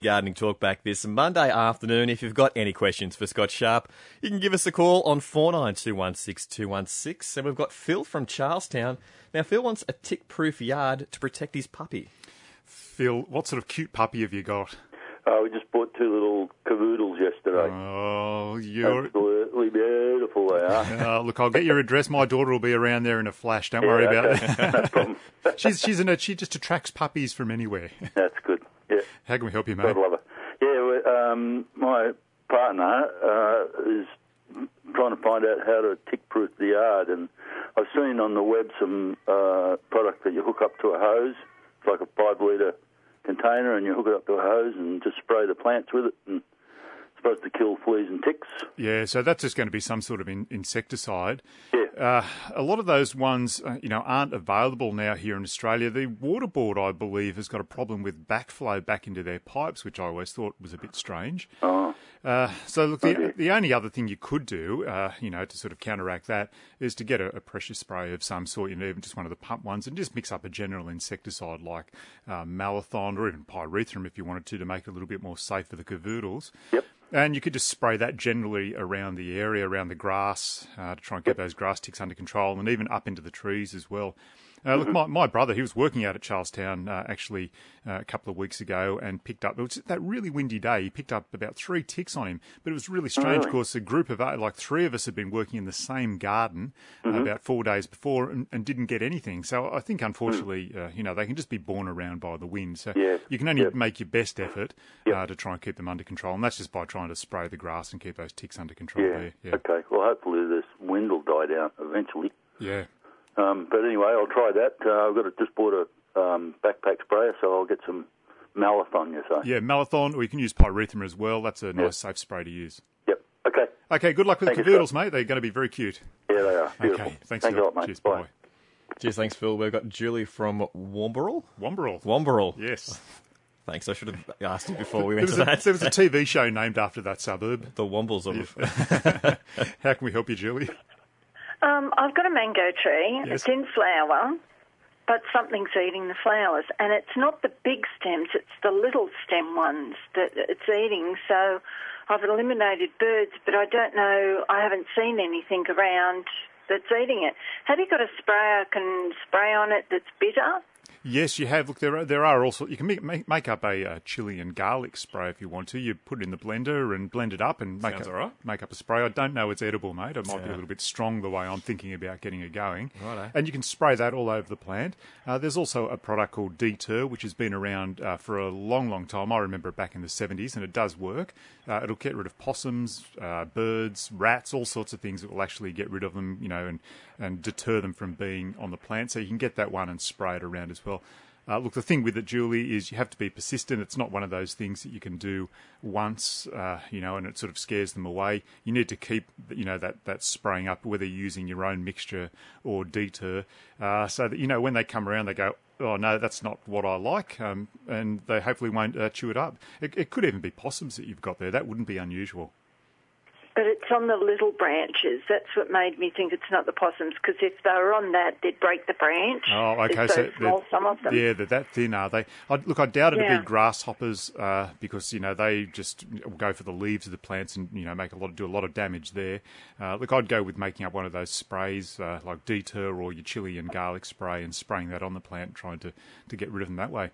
Gardening Talk back this Monday afternoon. If you've got any questions for Scott Sharp, you can give us a call on 49216216. And we've got Phil from Charlestown. Now, Phil wants a tick proof yard to protect his puppy. Phil, what sort of cute puppy have you got? Uh, we just bought two little cavoodles yesterday. Oh, you're. Absolutely beautiful they are. Uh, look, I'll get your address. My daughter will be around there in a flash. Don't worry Yeah, about okay. that. no problem. she's she's in a, she just attracts puppies from anywhere. That's good. How can we help you, mate? God love her. Yeah, um, my partner uh, is trying to find out how to tick-proof the yard, and I've seen on the web some uh, product that you hook up to a hose. It's like a five-litre container, and you hook it up to a hose and just spray the plants with it, and supposed to kill fleas and ticks. Yeah, so that's just going to be some sort of in, insecticide. Yeah. Uh, a lot of those ones, uh, you know, aren't available now here in Australia. The water board, I believe, has got a problem with backflow back into their pipes, which I always thought was a bit strange. Oh, Uh, so look, the, Okay. the only other thing you could do, uh, you know, to sort of counteract that, is to get a, a pressure spray of some sort, you know, even just one of the pump ones, and just mix up a general insecticide like uh, Malathion or even pyrethrum if you wanted to, to make it a little bit more safe for the cavoodles. Yep. And you could just spray that generally around the area, around the grass, uh, to try and get those grass ticks under control, and even up into the trees as well. Uh, look, my, my brother, he was working out at Charlestown uh, actually uh, a couple of weeks ago and picked up, it was that really windy day, he picked up about three ticks on him. But it was really strange really? because a group of, like three of us had been working in the same garden uh, about four days before and, and didn't get anything. So I think, unfortunately, uh, you know, they can just be borne around by the wind. So you can only yeah. make your best effort Yep. uh, to try and keep them under control. And that's just by trying to spray the grass and keep those ticks under control yeah. there. Yeah. Okay. Well, hopefully this wind will die down eventually. Yeah. Um, but anyway, I'll try that. Uh, I've got a, just bought a um, backpack sprayer, so I'll get some Malathion, you say? Yeah, Malathion, or you can use pyrethrum as well. That's a nice, safe spray to use. Yep. Okay. Okay, good luck with Thank the you, cavoodles, mate. They're going to be very cute. Yeah, they are. Beautiful. Okay, thanks Thank Phil. a lot, mate. Cheers, Bye. bye. Cheers, thanks, Phil. We've got Julie from Wamberal. Wamberal. Wamberal. Yes. Thanks. I should have asked you before we went was, to a, that. there was a TV show named after that suburb. The Wombles of. How can we help you, Julie? Um, I've got a mango tree. Yes. It's in flower, but something's eating the flowers, and it's not the big stems; it's the little stem ones that it's eating. So I've eliminated birds, but I don't know. I haven't seen anything around that's eating it. Have you got a sprayer can spray on it that's bitter? Yes, you have. Look, there are, there are also. You can make, make, make up a uh, chili and garlic spray if you want to. You put it in the blender and blend it up and make, Sounds all right. make up a spray. I don't know it's edible, mate. It might be a little bit strong the way I'm thinking about getting it going. Righto. And you can spray that all over the plant. Uh, there's also a product called Deter, which has been around uh, for a long, long time. I remember it back in the 70s, and it does work. Uh, it'll get rid of possums, uh, birds, rats, all sorts of things. It will actually get rid of them, you know, and, and deter them from being on the plant. So you can get that one and spray it around as well. Uh, look, the thing with it, Julie, is you have to be persistent. It's not one of those things that you can do once, uh, you know, and it sort of scares them away. You need to keep, you know, that, that spraying up, whether you're using your own mixture or deter, uh, so that, you know, when they come around, they go, oh, no, that's not what I like, um, and they hopefully won't uh, chew it up. It, it could even be possums that you've got there. That wouldn't be unusual. But it's on the little branches. That's what made me think it's not the possums, because if they were on that, they'd break the branch. Oh, okay. They're So, so small, they're- some of them. Yeah, they're that thin, are they? I, look, I doubt it'd Yeah. be grasshoppers uh, because you know they just go for the leaves of the plants and you know make a lot, do a lot of damage there. Uh, look, I'd go with making up one of those sprays uh, like deter or your chili and garlic spray and spraying that on the plant, trying to to get rid of them that way.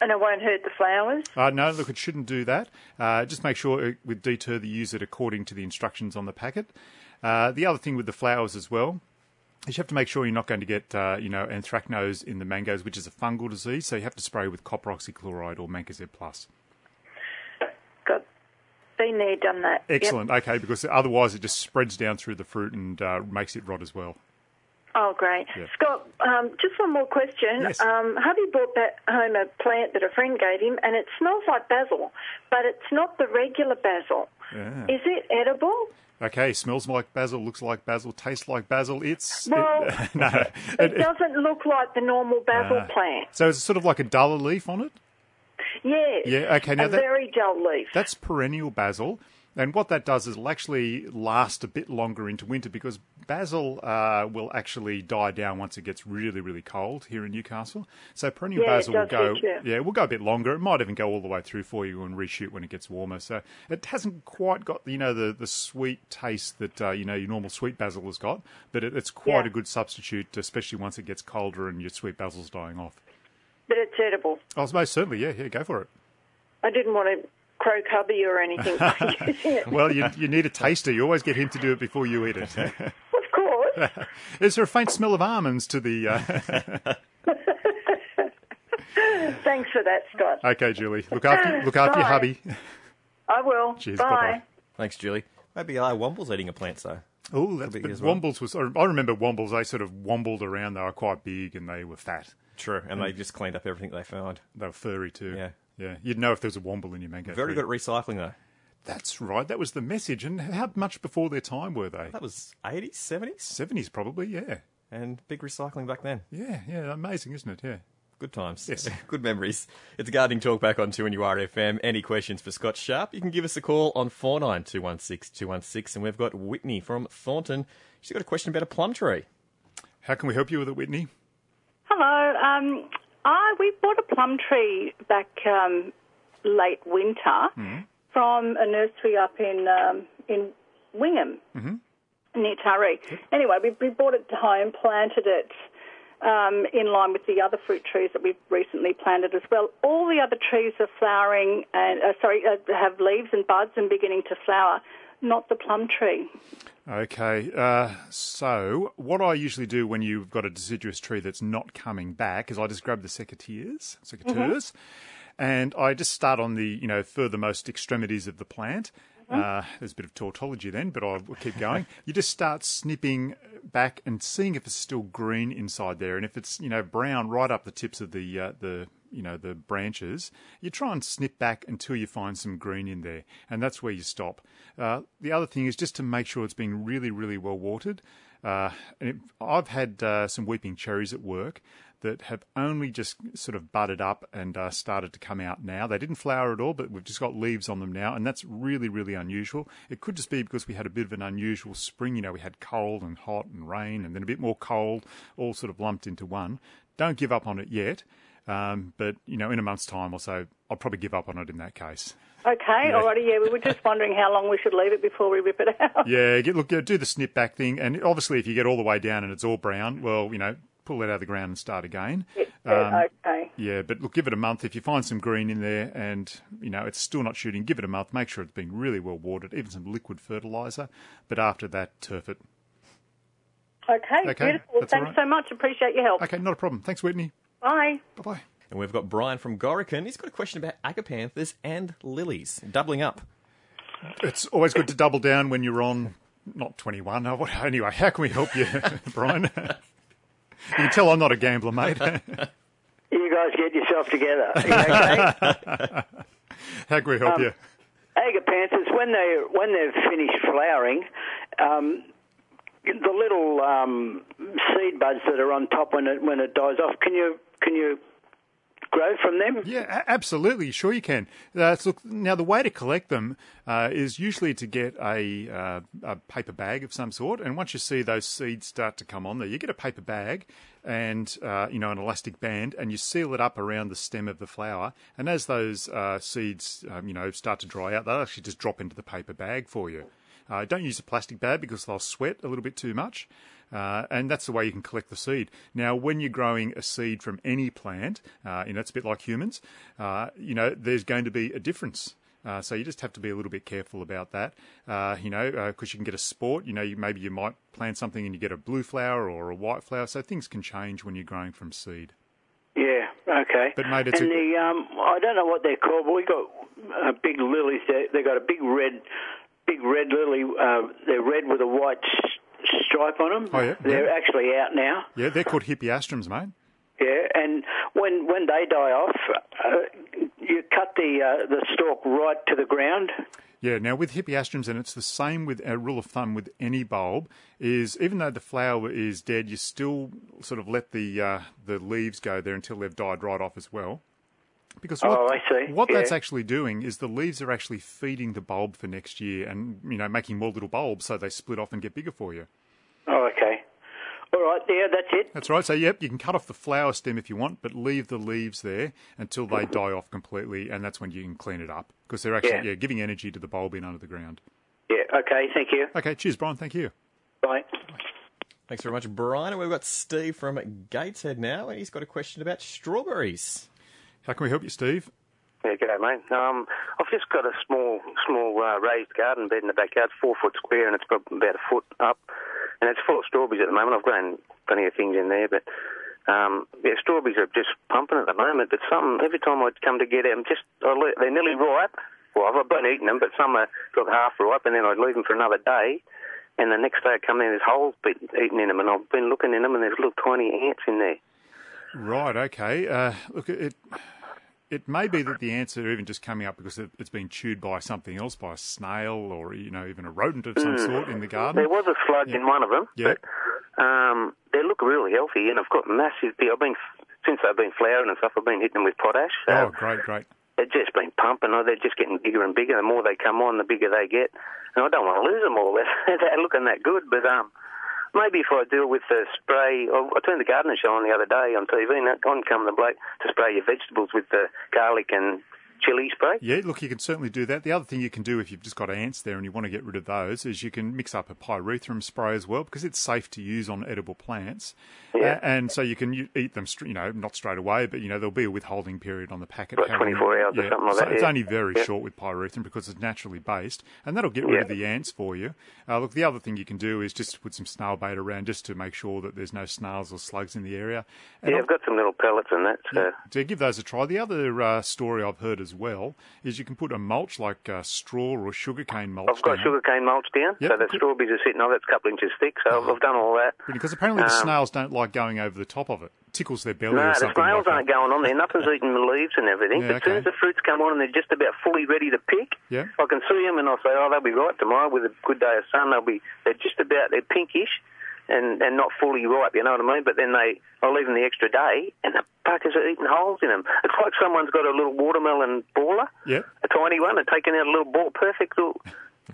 And it won't hurt the flowers. Uh, no, look, it shouldn't do that. Uh, just make sure uh, with deter that you use it according to the instructions on the packet. Uh, the other thing with the flowers as well is you have to make sure you're not going to get, uh, you know, anthracnose in the mangoes, which is a fungal disease. So you have to spray with copper oxychloride or mancozeb plus. Got been there, done that. Yep. Excellent. Okay, because otherwise it just spreads down through the fruit and uh, makes it rot as well. Oh, great. Yeah. Scott, um, just one more question. Yes. Um, hubby brought back home a plant that a friend gave him, and it smells like basil, but it's not the regular basil. Yeah. Is it edible? Okay, smells like basil, looks like basil, tastes like basil. It's Well, it, no, It it- doesn't look like the normal basil Ah. plant. so it's sort of like a duller leaf on it. Yes. Yeah, okay, now a that- very dull leaf. That's perennial basil. And what that does is it'll actually last a bit longer into winter because basil uh, will actually die down once it gets really, really cold here in Newcastle. So perennial Yeah, basil will go, yeah, will go a bit longer. It might even go all the way through for you and reshoot when it gets warmer. So it hasn't quite got you know the, the sweet taste that uh, you know your normal sweet basil has got, but it, it's quite Yeah. a good substitute, especially once it gets colder and your sweet basil's dying off. But it's edible. Oh, most certainly, yeah, yeah, go for it. I didn't want to crow cubby or anything by using it. Well, you, you need a taster. You always get him to do it before you eat it. Of course. Is there a faint smell of almonds to the? Uh... Thanks for that, Scott. okay, Julie, look after look after your hubby. I will. Cheers, Bye. bye-bye. Thanks, Julie. Maybe I Womble's eating a plant, so. Oh, that's big but as well. Wombles was. I remember Wombles. They sort of wombled around. They were quite big and they were fat. True, and they just cleaned up everything they found. They were furry too. Yeah. Yeah. You'd know if there was a womble in your mango. Very tree. good at recycling, though. That's right. That was the message. And how much before their time were they? That was 80s, 70s, Seventies, probably. Yeah. and big recycling back then. Yeah. Yeah. Amazing, isn't it? Yeah. Good times. Yes. Good memories. It's Gardening Talk back on 2NURFM. Any questions for Scott Sharp? You can give us a call on 49216 216. And we've got Whitney from Thornton. She's got a question about a plum tree. How can we help you with it, Whitney? Hello. Um, I we bought a plum tree back um, late winter from a nursery up in um, in Wingham near Taree. Anyway, we, we brought it home, planted it um, in line with the other fruit trees that we've recently planted as well. All the other trees are flowering and uh, sorry uh, have leaves and buds and beginning to flower. Not the plum tree. Okay, uh, so what I usually do when you've got a deciduous tree that's not coming back is I just grab the secateurs, secateurs, and I just start on the you know furthermost extremities of the plant. Uh, there's a bit of tautology then, but I'll keep going. you just start snipping back and seeing if it's still green inside there, and if it's you know brown right up the tips of the uh, the you know the branches, you try and snip back until you find some green in there, and that's where you stop. Uh, the other thing is just to make sure it's being really, really well watered. Uh, and it, I've had uh, some weeping cherries at work that have only just sort of budded up and uh, started to come out now. They didn't flower at all, but we've just got leaves on them now, and that's really, really unusual. It could just be because we had a bit of an unusual spring. You know, we had cold and hot and rain, and then a bit more cold, all sort of lumped into one. Don't give up on it yet. Um, but you know, in a month's time or so, I'll probably give up on it in that case. Okay, alrighty, yeah. We were just wondering how long we should leave it before we rip it out. Yeah, get, look, do the snip back thing, and obviously, if you get all the way down and it's all brown, well, you know, pull it out of the ground and start again. Um, okay. Yeah, but look, give it a month. If you find some green in there, and you know it's still not shooting, give it a month. Make sure it's being really well watered, even some liquid fertilizer. But after that, turf it. Okay, Okay, beautiful. Thanks right. so much. Appreciate your help. Okay, not a problem. Thanks, Whitney. Bye. Bye bye. And we've got Brian from Gorokan. He's got a question about agapanthus and lilies, doubling up. It's always good to double down when you're on not 21. Oh, Anyway, how can we help you, Brian? you can tell I'm not a gambler, mate. You guys get yourself together. You okay? how can we help you? Agapanthus, when they when they've finished flowering, um, the little um, seed buds that are on top when it when it dies off, can you can you grow from them? Yeah, absolutely. Sure, you can. Uh, so look, now, the way to collect them uh, is usually to get a, uh, a paper bag of some sort. And once you see those seeds start to come on there, you get a paper bag and uh, you know an elastic band, and you seal it up around the stem of the flower. And as those uh, seeds, um, you know, start to dry out, they'll actually just drop into the paper bag for you. Uh, don't use a plastic bag because they'll sweat a little bit too much. Uh, and that's the way you can collect the seed. Now, when you're growing a seed from any plant, uh, you know, it's a bit like humans, uh, you know, there's going to be a difference. Uh, so you just have to be a little bit careful about that, uh, you know, because you can get a sport. You know, you, maybe you might plant something and you get a blue flower or a white flower. So things can change when you're growing from seed. Yeah, okay. But, mate, it's and a- the um, I don't know what they're called, but we got uh, big lilies. They they got a big red, big red lily. Uh, they're red with a white stripe on them. Oh, yeah, They're yeah. actually out now. Yeah, they're called hippeastrums, mate. Yeah, and when when they die off, uh, you cut the uh, the stalk right to the ground. Yeah, now with hippeastrums, and it's the same with a rule of thumb with any bulb, is even though the flower is dead, you still sort of let the uh, the leaves go there until they've died right off as well. Because what, Oh, I see. what that's actually doing is the leaves are actually feeding the bulb for next year, and you know making more little bulbs so they split off and get bigger for you. Okay. All right, yeah, that's it. That's right. So yep, you can cut off the flower stem if you want, but leave the leaves there until they die off completely, and that's when you can clean it up because they're actually Yeah. yeah. giving energy to the bulb in under the ground. Yeah, okay, thank you. Okay, cheers, Brian. Thank you. Bye. Thanks very much, Brian. And we've got Steve from Gateshead now, and he's got a question about strawberries. How can we help you, Steve? Yeah, g'day, mate. Um, I've just got a small, small uh, raised garden bed in the backyard, four foot square, and it's prob- about a foot up, and it's full of strawberries at the moment. I've grown plenty of things in there, but um, yeah, strawberries are just pumping at the moment. But some every time I come to get them, just they're nearly ripe. Well, I've been eating them, but some are got half ripe, and then I leave them for another day. And the next day I come in, there's holes been eaten in them, and I've been looking in them, and there's little tiny ants in there. Right. Okay. Uh, look, it it may be that the ants are even just coming up because it, it's been chewed by something else, by a snail or you know even a rodent of some sort in the garden. There was a slug in one of them, Yeah. but um, they look really healthy, and I've got massive. I've been since they've been flowering and stuff. I've been hitting them with potash. So Oh, great, great. they've just been pumping. Oh, they're just getting bigger and bigger. The more they come on, the bigger they get. And I don't want to lose them all. They're, they're looking that good, but um, maybe if I deal with the spray. I I turned the gardener show on the other day on TV, and on come the bloke to spray your vegetables with the garlic and chili spray. Yeah, look, you can certainly do that. The other thing you can do if you've just got ants there and you want to get rid of those is you can mix up a pyrethrum spray as well because it's safe to use on edible plants. Yeah. A- and so you can eat them, you know, not straight away, but you know there'll be a withholding period on the packet. Like 24 long- hours or something like so that, It's yeah. only very Yeah. short with pyrethrum because it's naturally based, and that'll get rid Yeah. of the ants for you. Uh, look, the other thing you can do is just put some snail bait around just to make sure that there's no snails or slugs in the area. And Yeah, I've got some little pellets in that. So. to give those a try. The other uh, story I've heard as well is you can put a mulch like uh, straw or sugarcane mulch. I've got down. sugarcane mulch down, Yep, so the strawberries are sitting on it. It's a couple inches thick, so I've, I've done all that. Because apparently the Um, snails don't like going over the top of it. Tickles their belly No, or the snails like aren't that. going on there. Nothing's eating the leaves and everything. Yeah, but as soon as the fruits come on and they're just about fully ready to pick, Yeah. I can see them and I'll say, oh, they'll be right tomorrow with a good day of sun. They'll be, they're just about, they're pinkish and, and not fully ripe, you know what I mean? But then they, I'll leave them the extra day and the buggers are eating holes in them. It's like someone's got a little watermelon baller, Yeah. a tiny one, and taken out a little ball, perfect little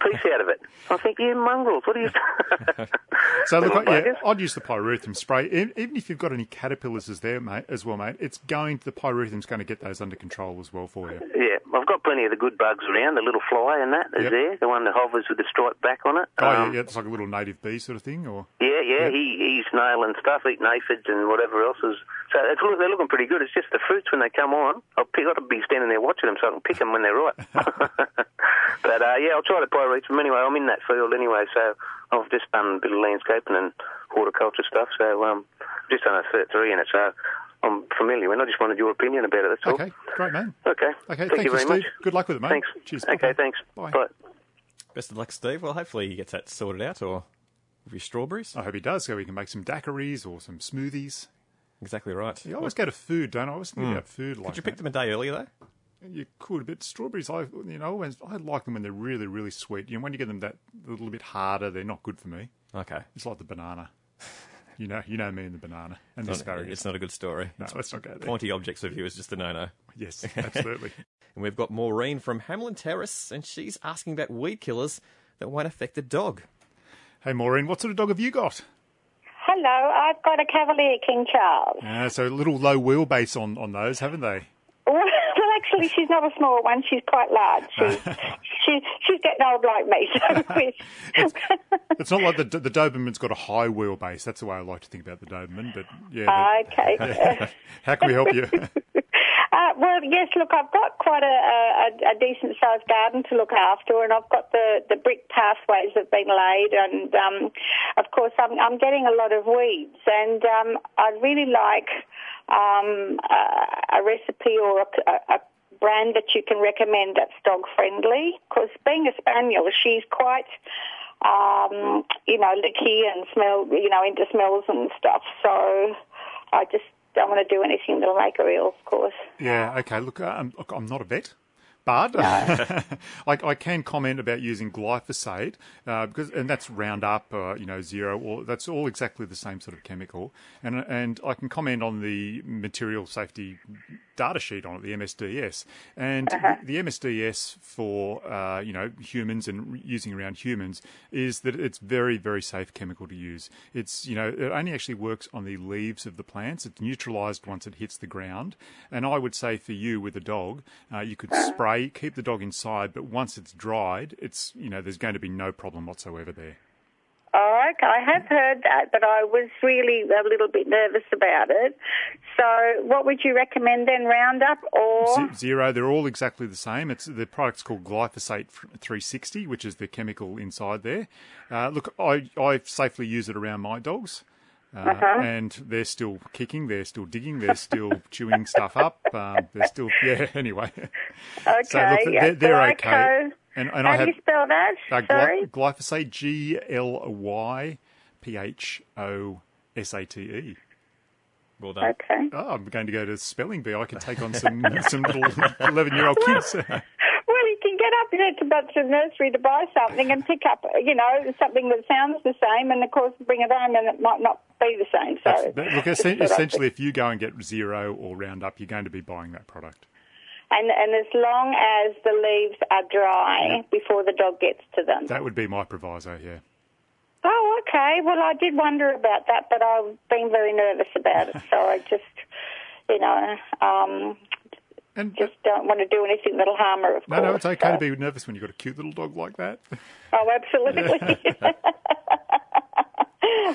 piece out of it. I think, you mongrels, what are you... So look, Little yeah. I'd use the pyrethrum spray. Even if you've got any caterpillars as there, mate, as well, mate, it's going. The pyrethrum's going to get those under control as well for you. Yeah, I've got plenty of the good bugs around. The little fly and that is Yep. there. The one that hovers with the striped back on it. Oh, Um, yeah, yeah, it's like a little native bee sort of thing, or Yeah, yeah, Yep. he, he's nailing stuff, eating aphids and whatever else is. So they're looking pretty good. It's just the fruits when they come on. I've got to be standing there watching them so I can pick them when they're ripe. but uh, yeah, I'll try to pyrethrum anyway. I'm in that field anyway, so I've just done a bit of landscaping and horticulture stuff. So um, I've just done a cert three in it, so I'm familiar. And I just wanted your opinion about it. That's all. okay, great, man. Okay. Okay, Thank, thank you you, very Steve. much. Good luck with it, mate. Thanks. Cheers. Okay, Bye-bye. thanks. Bye. Bye. Best of luck, Steve. Well, hopefully he gets that sorted out, or with your strawberries. I hope he does, so we can make some daiquiris or some smoothies. Exactly right. You always go to food, don't I? I always think about food like Could you pick that. them a day earlier though? You could, but strawberries, I you know, always I like them when they're really, really sweet. You know, when you get them that a little bit harder, they're not good for me. Okay. It's like the banana. You know, you know me and the banana and the Not- it's not a good story. no, let's not go there. Pointy objects of you is just a no-no. Yes, absolutely. And we've got Maureen from Hamlyn Terrace, and she's asking about weed killers that won't affect the dog. hey, Maureen, what sort of dog have you got? Hello, I've got a Cavalier King Charles. Uh, so a little low wheelbase on, on those, haven't they? Actually, she's not a small one. She's quite large. She's she, she's getting old like me. So it's, It's not like the the Doberman's got a high wheelbase. That's the way I like to think about the Doberman. But yeah, okay. how can we help you? Uh, well, yes. Look, I've got quite a, a, a decent sized garden to look after, and I've got the, the brick pathways that have been laid, and um, of course, I'm, I'm getting a lot of weeds, and um, I'd really like um, a, a recipe or a, a brand that you can recommend that's dog friendly. Because being a spaniel, she's quite um, you know, licky and smell, you know, into smells and stuff. So I just don't want to do anything that'll make her ill, of course. Yeah, okay. Look, um, look, I'm not a vet, But I, I can comment about using glyphosate uh, because, and that's Roundup, uh, you know, zero, or that's all exactly the same sort of chemical. And and I can comment on the material safety data sheet on it, the MSDS, and the, the MSDS for uh, you know humans and using around humans is that it's very very safe chemical to use. It's you know it only actually works on the leaves of the plants. It's neutralised once it hits the ground, and I would say for you with a dog, uh, you could spray, keep the dog inside, but once it's dried, it's you know there's going to be no problem whatsoever there. Oh, okay. I have heard that, but I was really a little bit nervous about it. So, what would you recommend then, Roundup or? Z- Zero, they're all exactly the same. It's the product's called glyphosate 360, which is the chemical inside there. Uh, look, I I safely use it around my dogs. Uh, And they're still kicking, they're still digging, they're still chewing stuff up. Um, they're still, yeah, anyway. Okay, So look, yeah, they're, they're okay. And, and How I do you spell that? uh, gly- Sorry. glyphosate, G L Y P H O S A T E. Well done. Okay. Oh, I'm going to go to spelling bee. I can take on some some little eleven year old kids. You can get up there to, to the nursery to buy something and pick up, you know, something that sounds the same, and of course bring it home, and it might not be the same. So, that- look, just essen- sort of- essentially, if you go and get zero or Roundup, you're going to be buying that product. and and as long as the leaves are dry before the dog gets to them. That would be my proviso. Yeah. Oh, okay. Well, I did wonder about that, but I've been very nervous about it, so I just, you know, um, And just don't want to do anything that'll harm her. Of no, course. no, it's okay so- to be nervous when you've got a cute little dog like that. Oh, absolutely.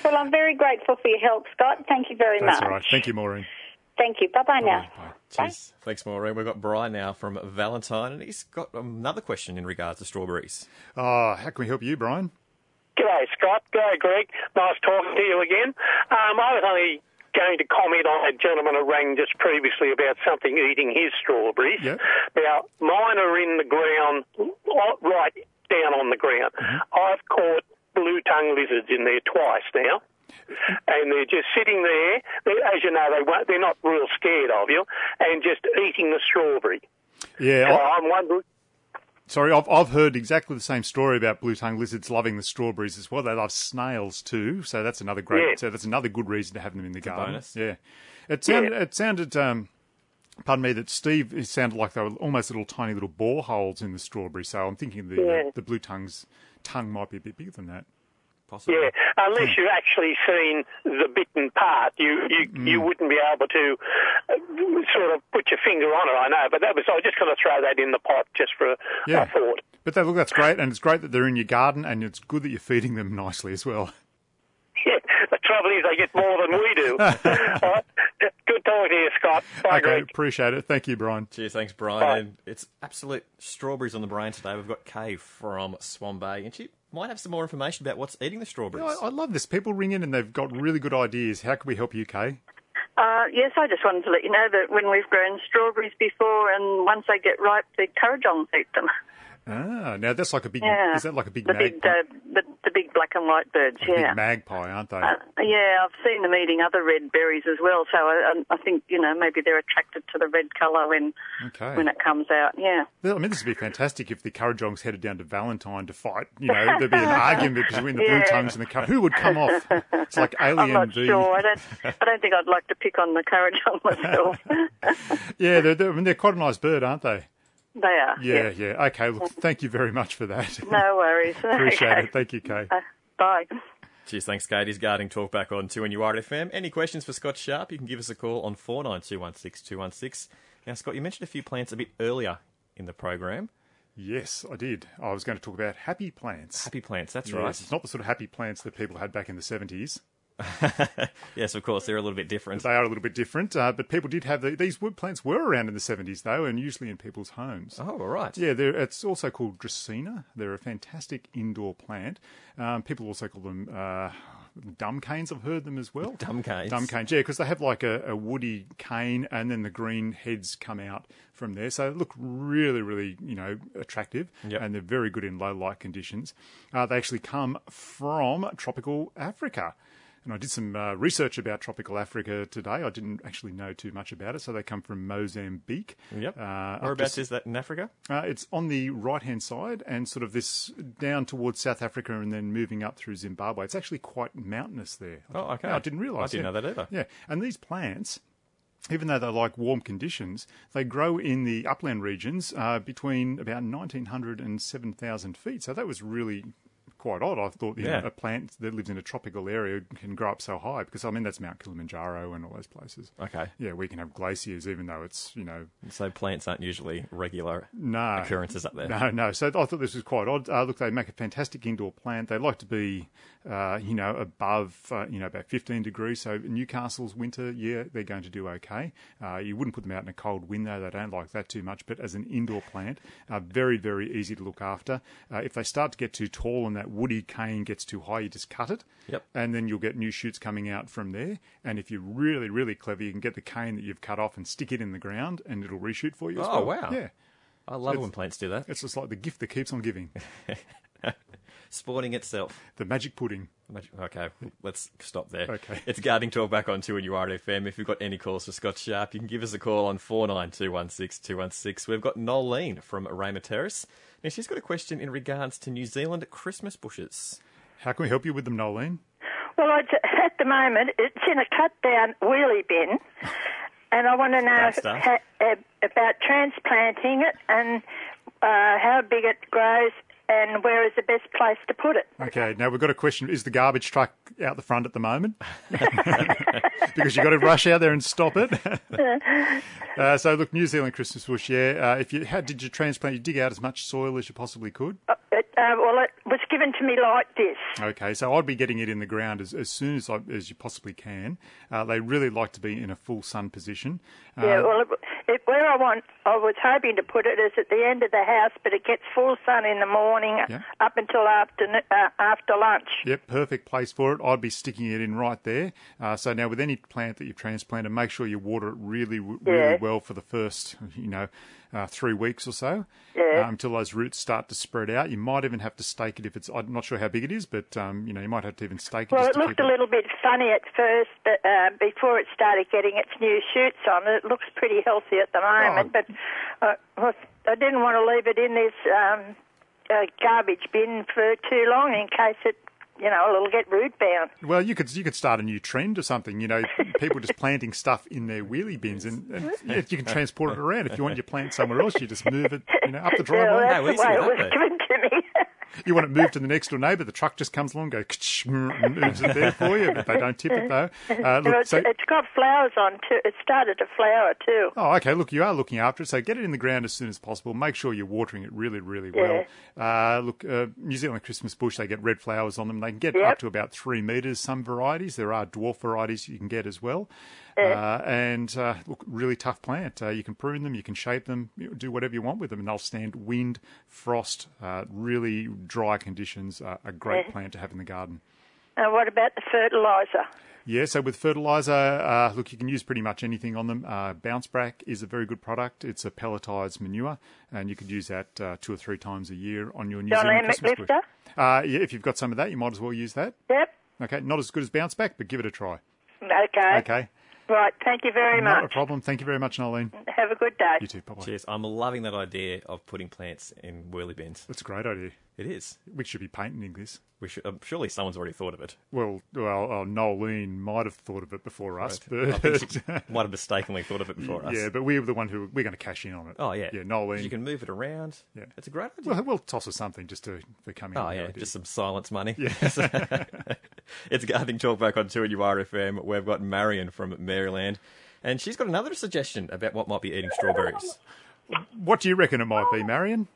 well, I'm very grateful for your help, Scott. Thank you very much. That's much. all right. Thank you, Maureen. Thank you. Bye bye now. Bye. Cheers. Thanks, Maureen. We've got Brian now from Valentine, and he's got another question in regards to strawberries. Oh, how can we help you, Brian? G'day, Scott. G'day, Greg. Nice talking to you again. Um, I was only going to comment on a gentleman who rang just previously about something eating his strawberries. Yep. Now, mine are in the ground, right down on the ground. Mm-hmm. I've caught blue tongue lizards in there twice now. And they're just sitting there. As you know, they won't, they're not real scared of you, and just eating the strawberry. Yeah, So I- I'm wondering. Sorry, I've I've heard exactly the same story about blue tongue lizards loving the strawberries as well. They love snails too, so that's another great. Yeah. So that's another good reason to have them in the garden. bonus. Yeah, it sounded it sounded. Um, Pardon me, that Steve, it sounded like they were almost little tiny little boreholes in the strawberry. So I'm thinking the Yeah. the blue tongue's tongue might be a bit bigger than that. Possibly. Yeah, unless you've actually seen the bitten part, you you, Mm. you wouldn't be able to uh, sort of put your finger on it. I know, but that was I was just going to throw that in the pot just for a, Yeah. a thought. But that, look, that's great, and it's great that they're in your garden, and it's good that you're feeding them nicely as well. Yeah, the trouble is they get more than we do. All right. Good talking to you, Scott. Bye, okay, Greg. appreciate it. Thank you, Brian. Cheers, thanks, Brian. Bye. And it's absolute strawberries on the brain today. We've got Kay from Swan Bay, and she might have some more information about what's eating the strawberries. I, I love this. People ring in and they've got really good ideas. How can we help you, Kay? Uh, yes, I just wanted to let you know that when we've grown strawberries before, and once they get ripe, the currawongs eat them. Ah, now that's like a big. Yeah, Is that like a big the magpie? big, uh, the, the big black and white birds. yeah, big magpie, aren't they? uh, yeah. I've seen them eating other red berries as well, so I, I think you know maybe they're attracted to the red colour when okay. when it comes out. Yeah. Well, I mean, this would be fantastic if the Currawongs headed down to Valentine to fight. You know, there'd be an argument between the blue tongues and the Cur- Who would come off? It's like Alien I'm not v. sure. I don't. I don't think I'd like to pick on the currawong myself. Yeah, they're, they're, I mean, they're quite a nice bird, aren't they? They are. Yeah, yes. yeah. Okay, look, thank you very much for that. No worries. Appreciate Okay. it. Thank you, Kay. Uh, bye. Cheers, thanks, Kate. He's guarding talk back on 2 FM. Any questions for Scott Sharp, you can give us a call on 49216216. Now, Scott, you mentioned a few plants a bit earlier in the program. Yes, I did. I was going to talk about happy plants. Happy plants, that's Yes, right. It's not the sort of happy plants that people had back in the 70s. yes, of course, they're a little bit different. They are a little bit different, uh, but people did have the, these wood plants were around in the 70s though, and usually in people's homes. Oh, all right. Yeah, they're, it's also called Dracaena. They're a fantastic indoor plant. Um, people also call them uh, dumb canes. I've heard them as well. Dumb canes? Dumb canes, yeah, because they have like a, a woody cane, and then the green heads come out from there. So they look really, really, you know, attractive, Yep. and they're very good in low light conditions. Uh, they actually come from tropical Africa. And I did some uh, research about tropical Africa today. I didn't actually know too much about it. So they come from Mozambique. Yep. Uh, Whereabouts to- is that in Africa? uh, it's on the right hand side and sort of this down towards South Africa and then moving up through Zimbabwe. It's actually quite mountainous there. Oh, okay. I didn't realise. I didn't yeah. know that either. Yeah, and these plants. Even though they like warm conditions, they grow in the upland regions uh, between about 1900 and 7,000 feet. So that was really quite odd. I thought you Yeah. know, a plant that lives in a tropical area can grow up so high because I mean that's Mount Kilimanjaro and all those places. Okay. Yeah, we can have glaciers even though it's you know So plants aren't usually regular no occurrences up there. No, no. So I thought this was quite odd. Uh, look, they make a fantastic indoor plant. They like to be, uh, you know, above, uh, you know, about 15 degrees. So Newcastle's winter, yeah, they're going to do okay. Uh, you wouldn't put them out in a cold wind though. They don't like that too much. But as an indoor plant, uh, very, very easy to look after. Uh, if they start to get too tall and that woody cane gets too high, you just cut it. Yep. And then you'll get new shoots coming out from there. And if you're really, really clever, you can get the cane that you've cut off and stick it in the ground, and it'll reshoot for you. Oh, well. wow. Yeah. I love It's- when plants do that. It's just like the gift that keeps on giving. Sporting itself. The magic pudding. Imagine- Okay, let's stop there. Okay. It's Gardening Talk back on 2NURFM. If you've got any calls for Scott Sharp, you can give us a call on 49216216. 216. We've got Nolene from Raymond Terrace. Now, she's got a question in regards to New Zealand Christmas bushes. How can we help you with them, Nolene? Well, it's, at the moment, it's in a cut down wheelie bin, and I want to know Bad ha- uh, about transplanting it and uh, how big it grows and where is the best place to put it. Okay, now we've got a question. Is the garbage truck out the front at the moment? because you've got to rush out there and stop it. uh, so, look, New Zealand Christmas bush, yeah. Uh, if you how did you transplant? You dig out as much soil as you possibly could. It, uh, well, it was given to me like this. Okay, so I'd be getting it in the ground as, as soon as I, as you possibly can. Uh, they really like to be in a full sun position. Uh, Yeah, well, it, it, where I want, I was hoping to put it is at the end of the house, but it gets full sun in the morning Yeah. up until after uh, after lunch. Yep, perfect place for it. I'd be sticking it in right there. Uh, so now, with any plant that you've transplanted, make sure you water it really, really Yeah. well for the first, you know, uh, three weeks or so, Yeah. until those roots start to spread out. You might even have to stake it if it's. I'm not sure how big it is, but um, you know, you might have to even stake it. Well, it looked a little bit funny at first, but uh, before it started getting its new shoots on, it looks pretty healthy at the moment. Oh. But uh, I didn't want to leave it in this um, uh, garbage bin for too long in case it, you know, it'll get root bound. Well, you could you could start a new trend or something. You know, people just planting stuff in their wheelie bins, and, and yeah, you can transport it around. If you want your plant somewhere else, you just move it, you know, up the Yeah, well, driveway. that's How the way it would was given to me. You want it moved to the next door neighbour, the truck just comes along, go and moves it there for you, but they don't tip it though. Uh, look, it's, so, it's got flowers on too. It started to flower too. oh, okay. Look, you are looking after it, so get it in the ground as soon as possible. Make sure you're watering it really, really well. Uh, look, uh, New Zealand Christmas bush, they get red flowers on them. They can get Yep. up to about three metres. Some varieties, there are dwarf varieties you can get as well. Uh, and uh, look, really tough plant. Uh, you can prune them, you can shape them, do whatever you want with them, and they'll stand wind, frost, uh, really dry conditions. Uh, a great Yeah. plant to have in the garden. And what about the fertiliser? Yeah, so with fertiliser, uh, look, you can use pretty much anything on them. Uh, Bounce Back is a very good product. It's a pelletised manure, and you could use that uh, two or three times a year on your New John Zealand Christmas bush. Uh, yeah, if you've got some of that, you might as well use that. Yep. Okay, not as good as Bounce Back, but give it a try. Okay. Okay, Right. Thank you very much. not a problem. Thank you very much, Nolene. Have a good day. You too. Bye bye. Cheers. I'm loving that idea of putting plants in whirly bins. That's a great idea. It is. We should be patenting this. We should, um, surely someone's already thought of it. Well, well, uh, Nolene might have thought of it before us, I but think she might have mistakenly thought of it before us. yeah, but we were the one who we're going to cash in on it. Oh yeah. yeah, Nolene. You can move it around. Yeah. It's a great idea. Well, we'll toss her something just to for coming. Oh yeah, idea. just some silence money. Yes. It's Gardening Talk back on 2NURFM. We've got Marion from Maryland. And she's got another suggestion about what might be eating strawberries. What do you reckon it might be, Marion?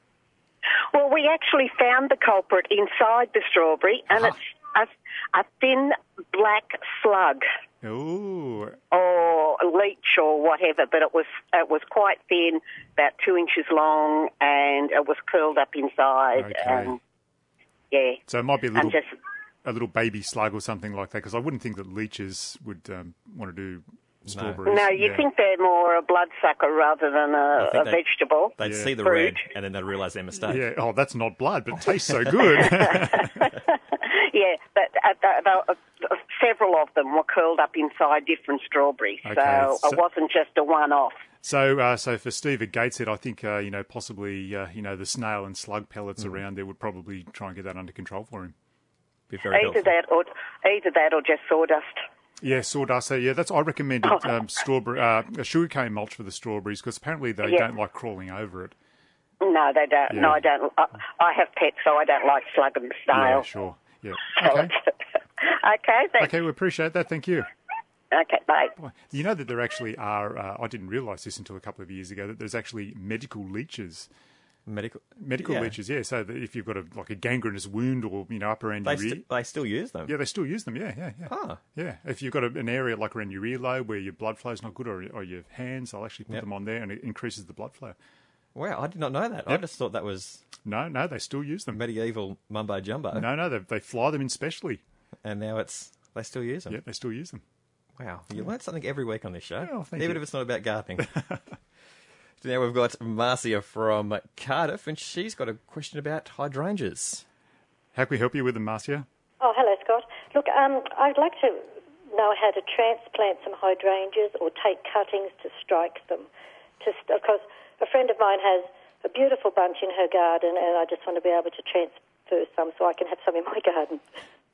Well, we actually found the culprit inside the strawberry, and it's a, a thin black slug Oh, or a leech or whatever. But it was it was quite thin, about two inches long, and it was curled up inside. Okay. And yeah, so it might be a little just a little baby slug or something like that. Because I wouldn't think that leeches would um, want to do strawberries. no, you Yeah. think they're more a bloodsucker rather than I a, think a they- vegetable. They'd see the Fruit. red and then they'd realise their mistake. Yeah. Oh, that's not blood, but it tastes so good. Yeah, but uh, the, the, several of them were curled up inside different strawberries. Okay, so, so- it wasn't just a one-off. So, uh, so for Steve at Gateshead, I think uh, you know possibly uh, you know the snail and slug pellets around there would probably try and get that under control for him. Be Either that or either that or just sawdust. Yeah, sawdust. So yeah, that's I recommended um, strawberry uh, sugarcane mulch for the strawberries because apparently they Yeah. don't like crawling over it. No, they don't. No, I don't. I, I have pets, so I don't like slug and Yeah, sure. Yeah. Okay. Okay. okay. Thanks. Okay, we appreciate that. Thank you. Okay. Bye. You know that there actually are. Uh, I didn't realise this until a couple of years ago. That there's actually medical leeches. Medical Medical yeah. leeches, yeah. So that if you've got a like a gangrenous wound or you know up around They, your ear, they still use them. yeah, they still use them. Yeah, yeah, yeah. Ah. Yeah, if you've got a, an area like around your earlobe where your blood flow's not good, or, or your hands, they'll actually put Yep. them on there, and it increases the blood flow. Wow, I did not know that. I just thought that was No, no, they still use them. medieval mumbo jumbo. No, no, they, they fly them in specially. And now it's they still use them. Yeah, they still use them. Wow, you learn something every week on this show, Oh, even you. if it's not about gardening. now we've got Marcia from Cardiff, and she's got a question about hydrangeas. How can we help you with them, Marcia? Oh, hello, Scott. Look, um, I'd like to know how to transplant some hydrangeas or take cuttings to strike them. Just because a friend of mine has a beautiful bunch in her garden, and I just want to be able to transfer some so I can have some in my garden.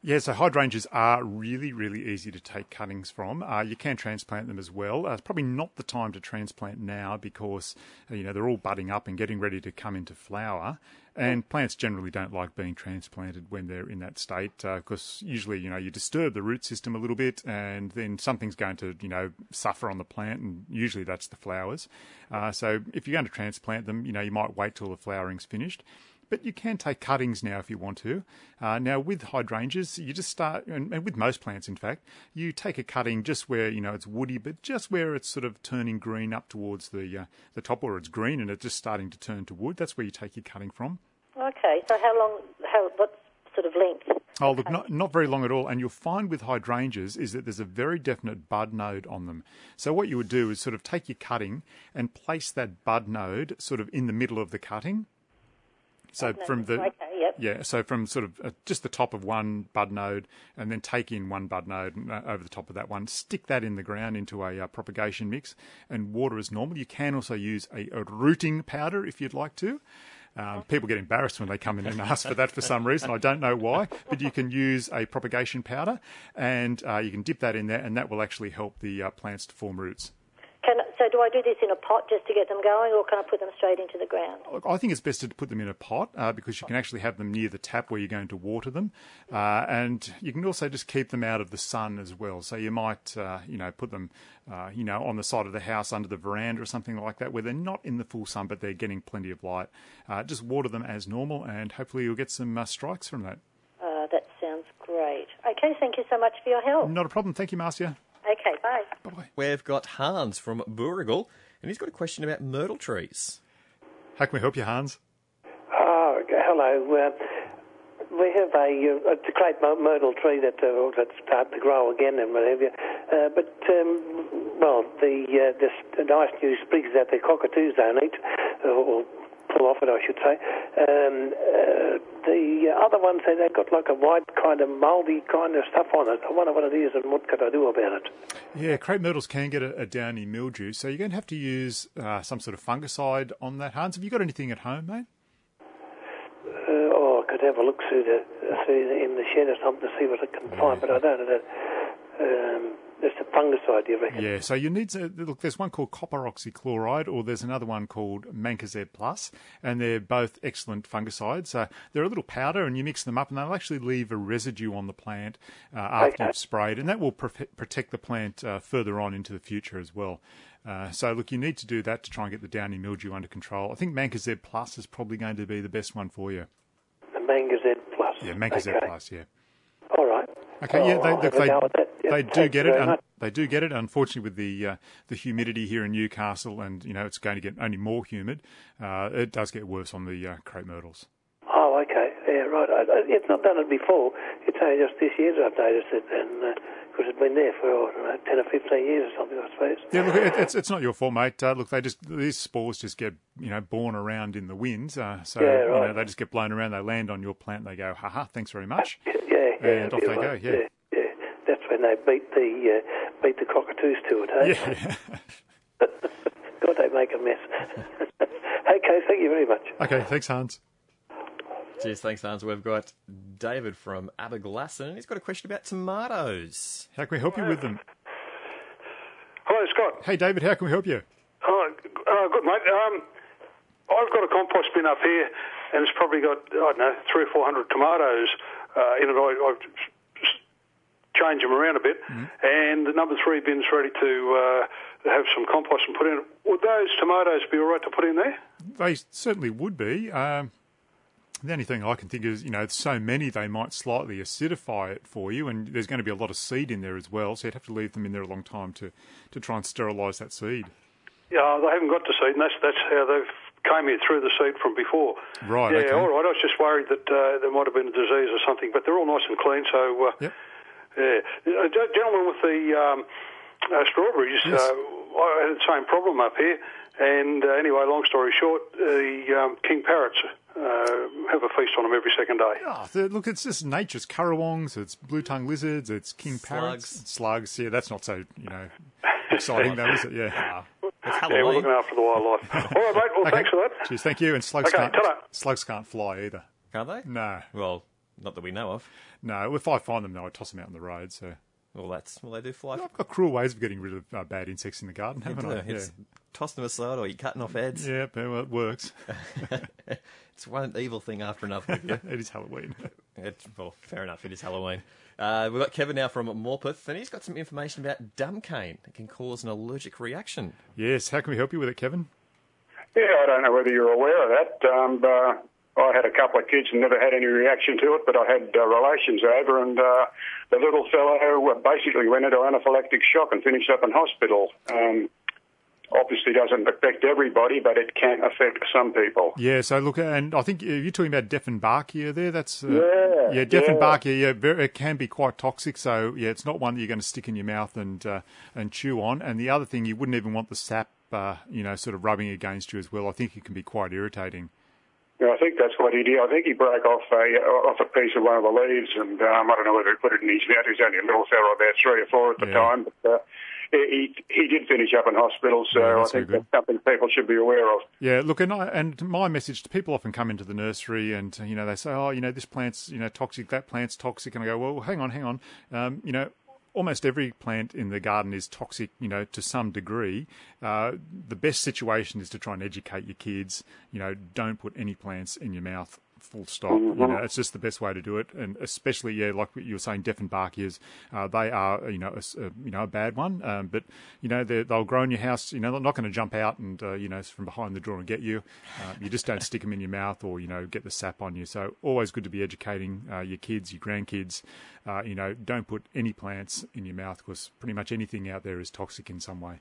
Yeah, so hydrangeas are really, really easy to take cuttings from. Uh, you can transplant them as well. Uh, it's probably not the time to transplant now because uh, you know they're all budding up and getting ready to come into flower. And plants generally don't like being transplanted when they're in that state because usually you know you disturb the root system a little bit, and then something's going to you know suffer on the plant, and usually that's the flowers. Uh, so if you're going to transplant them, you know you might wait till the flowering's finished. But you can take cuttings now if you want to. Uh, now with hydrangeas, you just start, and, and with most plants, in fact, you take a cutting just where you know it's woody, but just where it's sort of turning green up towards the uh, the top, or it's green and it's just starting to turn to wood. That's where you take your cutting from. Okay, so how long, how, what sort of length? Oh, look, not, not very long at all. And you'll find with hydrangeas is that there's a very definite bud node on them. So what you would do is sort of take your cutting and place that bud node sort of in the middle of the cutting. So Bud node, from the okay, yep. yeah, so from sort of uh, just the top of one bud node, and then take in one bud node and, uh, over the top of that one, stick that in the ground into a uh, propagation mix, and water as normal. You can also use a, a rooting powder if you'd like to. Um, people get embarrassed when they come in and ask for that for some reason. I don't know why, but you can use a propagation powder, and uh, you can dip that in there, and that will actually help the uh, plants to form roots. So do I do this in a pot just to get them going, or can I put them straight into the ground? Look, I think it's best to put them in a pot uh, because you can actually have them near the tap where you're going to water them, uh, and you can also just keep them out of the sun as well. So you might, uh, you know, put them, uh, you know, on the side of the house under the veranda or something like that, where they're not in the full sun but they're getting plenty of light. Uh, just water them as normal, and hopefully you'll get some uh, strikes from that. Uh, that sounds great. Okay, thank you so much for your help. Not a problem. Thank you, Marcia. Okay, bye. We've got Hans from Booragul, and he's got a question about myrtle trees. How can we help you, Hans? Oh, hello. Uh, we have a, uh, a great myrtle tree that uh, that's starting to grow again and whatever. Uh, but um, well, the uh, this the nice new sprigs that the cockatoos don't eat, or, off it, I should say. Um, uh, the other ones they they've got like a white kind of mouldy kind of stuff on it. I wonder what it is and what could I do about it. Yeah, crepe myrtles can get a, a downy mildew, so you're going to have to use uh, some sort of fungicide on that, Hans. Have you got anything at home, mate? Uh, oh, I could have a look through the through the, in the shed or something to see what I can find, but I don't know that. Um, it's a fungicide, you reckon? Yeah, so you need to look. There's one called copper oxychloride, or there's another one called Mancozeb Plus, and they're both excellent fungicides. They're a little powder, and you mix them up, and they'll actually leave a residue on the plant uh, after Okay. you've sprayed, and that will profe- protect the plant uh, further on into the future as well. Uh, so look, you need to do that to try and get the downy mildew under control. I think Mancozeb Plus is probably going to be the best one for you. The Mangazette Plus. Yeah, Mancozeb Okay. Plus. Yeah. All right. Okay, Oh, yeah, they, I'll look, have a they, go at that. Yeah, they do get it. Un- they do get it. Unfortunately, with the uh, the humidity here in Newcastle, and you know it's going to get only more humid. Uh, it does get worse on the uh, crepe myrtles. Oh, okay. Yeah, right. I, I, it's not done it before. It's only just this year that I've noticed it, and because it's been there for know, ten or fifteen years or something, I suppose. Yeah, look, it, it's it's not your fault, mate. Uh, look, they just these spores just get you know born around in the winds. Uh, so Yeah, you know right. they just get blown around. They land on your plant. They go, ha ha, thanks very much. Yeah, yeah. And off they go. right. Yeah. yeah, yeah. That's and they beat the uh, beat the cockatoos to it. Hey? Yeah. God, they make a mess. okay, thank you very much. okay, thanks, Hans. Cheers, thanks, Hans. We've got David from Aberglasslyn. He's got a question about tomatoes. How can we help you with them? Hello, Scott. Hey, David, how can we help you? Oh, uh, good, mate. Um, I've got a compost bin up here, and it's probably got, I don't know, three or four hundred tomatoes uh, in it. I, I've just changed them around a bit, and the number three bin's ready to uh, have some compost and put in. Would those tomatoes be all right to put in there? They certainly would be. Um, the only thing I can think is, you know, so many they might slightly acidify it for you, and there's going to be a lot of seed in there as well, so you'd have to leave them in there a long time to, to try and sterilise that seed. Yeah, they haven't got the seed, and that's that's how they've came here through the seed from before. Right, Yeah, okay. all right. I was just worried that uh, there might have been a disease or something, but they're all nice and clean. So, uh, Yep. Yeah, uh, gentleman with the um, uh, strawberries, Yes. uh, I had the same problem up here. And uh, anyway, long story short, the um, king parrots uh, have a feast on them every second day. Oh, the- look, it's just nature's currawongs, it's blue tongue lizards, it's king parrots, Slugs. slugs. Yeah, that's not so, you know, exciting though, is it? Yeah. It's Yeah, we're looking after the wildlife. all right, mate. Well, Okay. thanks for that. Cheers, thank you. And slugs Okay, can't slugs can't fly either. Can't they? No, Well, not that we know of. no. If I find them, though, I toss them out on the road. So Well, that's well, they do fly. I've got cruel ways of getting rid of uh, bad insects in the garden, haven't I? It's toss them aside, or you're cutting off heads. Yeah, yeah, well, it works. It's one evil thing after another. With it is Halloween. It's, well, fair enough. It is Halloween. Uh, we've got Kevin now from Morpeth, and he's got some information about dumb cane that can cause an allergic reaction. Yes, how can we help you with it, Kevin? Yeah, I don't know whether you're aware of that. Um, uh, I had a couple of kids and never had any reaction to it, but I had uh, relations over, and uh, the little fellow basically went into anaphylactic shock and finished up in hospital. Um, obviously doesn't affect everybody, but it can affect some people. Yeah, so look, and I think uh, you're talking about Dieffenbachia there. That's uh, Yeah, yeah, Dieffenbachia. Yeah, very, it can be quite toxic. So yeah, it's not one that you're going to stick in your mouth and uh, and chew on. And the other thing, you wouldn't even want the sap, uh, you know, sort of rubbing against you as well. I think it can be quite irritating. Yeah, I think that's what he did. I think he broke off a off a piece of one of the leaves, and um, I don't know whether he put it in his mouth. He was only a little fellow, about three or four at the Yeah. time, but uh, he he did finish up in hospital. So Yeah, I think very that's something people should be aware of. Yeah, look, and I, and my message to people often come into the nursery and you know they say, oh, you know, this plant's you know toxic, that plant's toxic, and I go, well, hang on, hang on, um, you know. Almost every plant in the garden is toxic, you know, to some degree. Uh, the best situation is to try and educate your kids. You know, don't put any plants in your mouth. Full stop. You know, it's just the best way to do it, and especially, yeah, like you were saying, deaf and Dieffenbachias, uh, they are, you know, a, a- you know, a bad one. Um, but you know, they'll grow in your house. You know, they're not going to jump out and uh, you know from behind the door and get you. Uh, you just don't stick them in your mouth or you know get the sap on you. So always good to be educating uh, your kids, your grandkids. Uh, you know, don't put any plants in your mouth because pretty much anything out there is toxic in some way.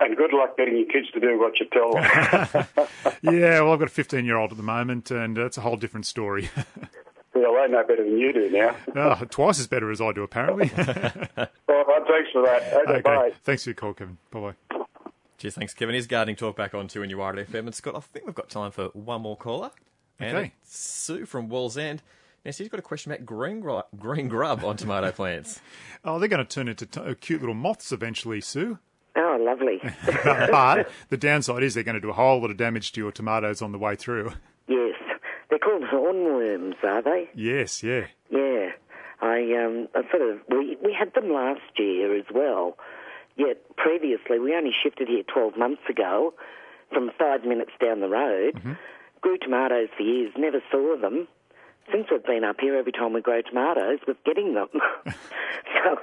And good luck getting your kids to do what you tell them. yeah, well, I've got a 15 year old at the moment, and it's a whole different story. well, they know better than you do now. oh, twice as better as I do, apparently. All right, thanks for that. Okay, okay, bye. thanks for your call, Kevin. Bye bye. Cheers, thanks, Kevin. Here's gardening talk back on 2NURFM. And Scott, I think we've got time for one more caller. And Okay. Sue from Wallsend. Now, she's got a question about green, gru- green grub on tomato plants. Oh, they're going to turn into t- uh, cute little moths eventually, Sue. Oh, lovely. but the downside is they're going to do a whole lot of damage to your tomatoes on the way through. yes. They're called hornworms, are they? Yes, yeah. Yeah. I um I sort of we we had them last year as well. Yet previously we only shifted here twelve months ago from five minutes down the road. Grew tomatoes for years, never saw them. Since we've been up here, every time we grow tomatoes, we're getting them. so,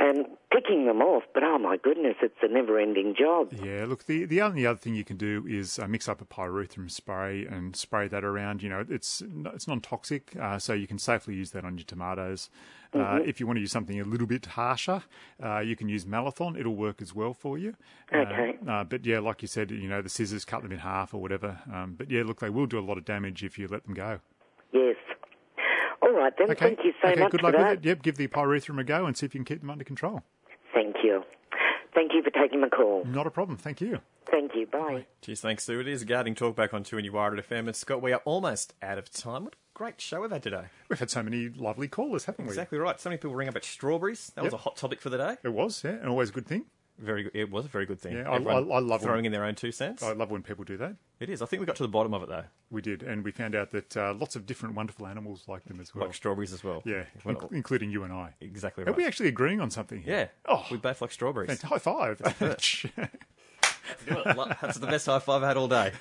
and picking them off, but oh my goodness, it's a never-ending job. Yeah, look, the the only other thing you can do is uh, mix up a pyrethrum spray and spray that around. You know, it's it's non toxic, uh, so you can safely use that on your tomatoes. Uh, Mhm. if you want to use something a little bit harsher, uh, you can use Malathion. It'll work as well for you. Uh, Okay. Uh, but yeah, like you said, you know, the scissors cut them in half or whatever. Um, but yeah, look, they will do a lot of damage if you let them go. Yes. All right then. Okay. Thank you so okay, much good for luck that. with it. Yep, give the pyrethrum a go and see if you can keep them under control. Thank you. Thank you for taking my call. Not a problem. Thank you. Thank you. Bye. Cheers, thanks, Sue. It is a gardening talk back on 2NURFM. And Scott, we are almost out of time. What a great show we've had today. We've had so many lovely callers, haven't we? Exactly right. So many people ring up at strawberries. That was a hot topic for the day. It was, yeah, and always a good thing. Very good. It was a very good thing. Yeah, I, I, I love throwing when, in their own two cents. I love when people do that. It is. I think we got to the bottom of it though. We did, and we found out that uh, lots of different wonderful animals like them as well. Like strawberries as well. Yeah, inc- including you and I. Exactly Are we actually agreeing on something here? Yeah. Oh, we both like strawberries. High five. That's the best high five I've had all day.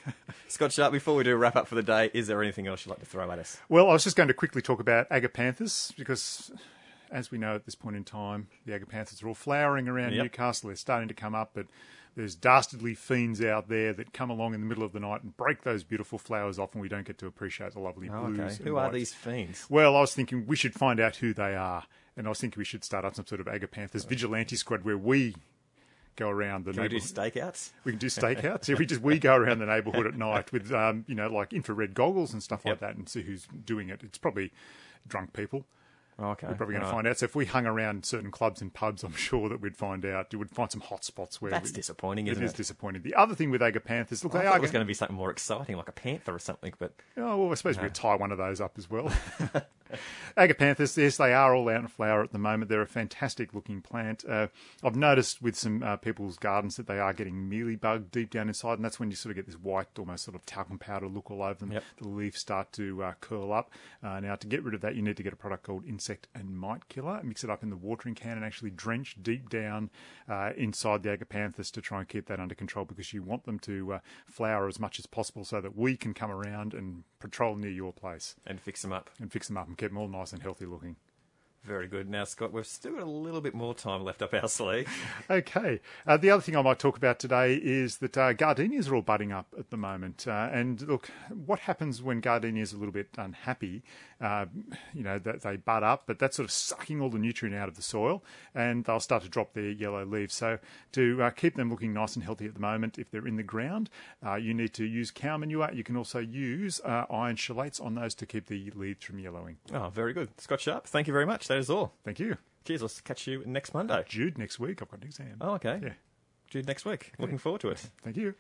Scott Sharp, before we do a wrap up for the day, is there anything else you'd like to throw at us? Well, I was just going to quickly talk about agapanthus because, as we know at this point in time, the agapanthus are all flowering around Yep. Newcastle. They're starting to come up, but there's dastardly fiends out there that come along in the middle of the night and break those beautiful flowers off, and we don't get to appreciate the lovely Oh, blues. okay. Who are these fiends? Well, I was thinking we should find out who they are, and I was thinking we should start up some sort of agapanthus vigilante squad where we go around the Can we do stakeouts? We can do stakeouts. yeah, we just we go around the neighbourhood at night with um, you know like infrared goggles and stuff like that, and see who's doing it. It's probably drunk people. Okay. We're probably going all to find out. So if we hung around certain clubs and pubs, I'm sure that we'd find out. You would find some hot spots where That's we- disappointing, isn't It is disappointing. The other thing with agapanthus, look, I they thought are it was going to be something more exciting, like a panther or something, but Oh, well, I suppose we No. could tie one of those up as well. Agapanthus, yes, they are all out in flower at the moment. They're a fantastic looking plant. Uh, I've noticed with some uh, people's gardens that they are getting mealybug deep down inside, and that's when you sort of get this white, almost sort of talcum powder look all over them. Yep. The leaves start to uh, curl up. Uh, now, to get rid of that, you need to get a product called Insect and Mite Killer. Mix it up in the watering can and actually drench deep down uh, inside the agapanthus to try and keep that under control because you want them to uh, flower as much as possible so that we can come around and patrol near your place and fix them up and fix them up and keep them all nice and healthy looking. very good. Now, Scott, we've still got a little bit more time left up our sleeve. Okay. Uh, the other thing I might talk about today is that uh, gardenias are all budding up at the moment. Uh, and look, what happens when gardenias are a little bit unhappy? Uh, you know, that they bud up, but that's sort of sucking all the nutrient out of the soil, and they'll start to drop their yellow leaves. So, to uh, keep them looking nice and healthy at the moment, if they're in the ground, uh, you need to use cow manure. You can also use uh, iron chelates on those to keep the leaves from yellowing. Oh, very good. Scott Sharp, thank you very much. That is all. Thank you. Cheers. I'll catch you next Monday. Jude next week. I've got an exam. Oh, okay. Yeah. Jude next week. Looking forward to it. Thank you.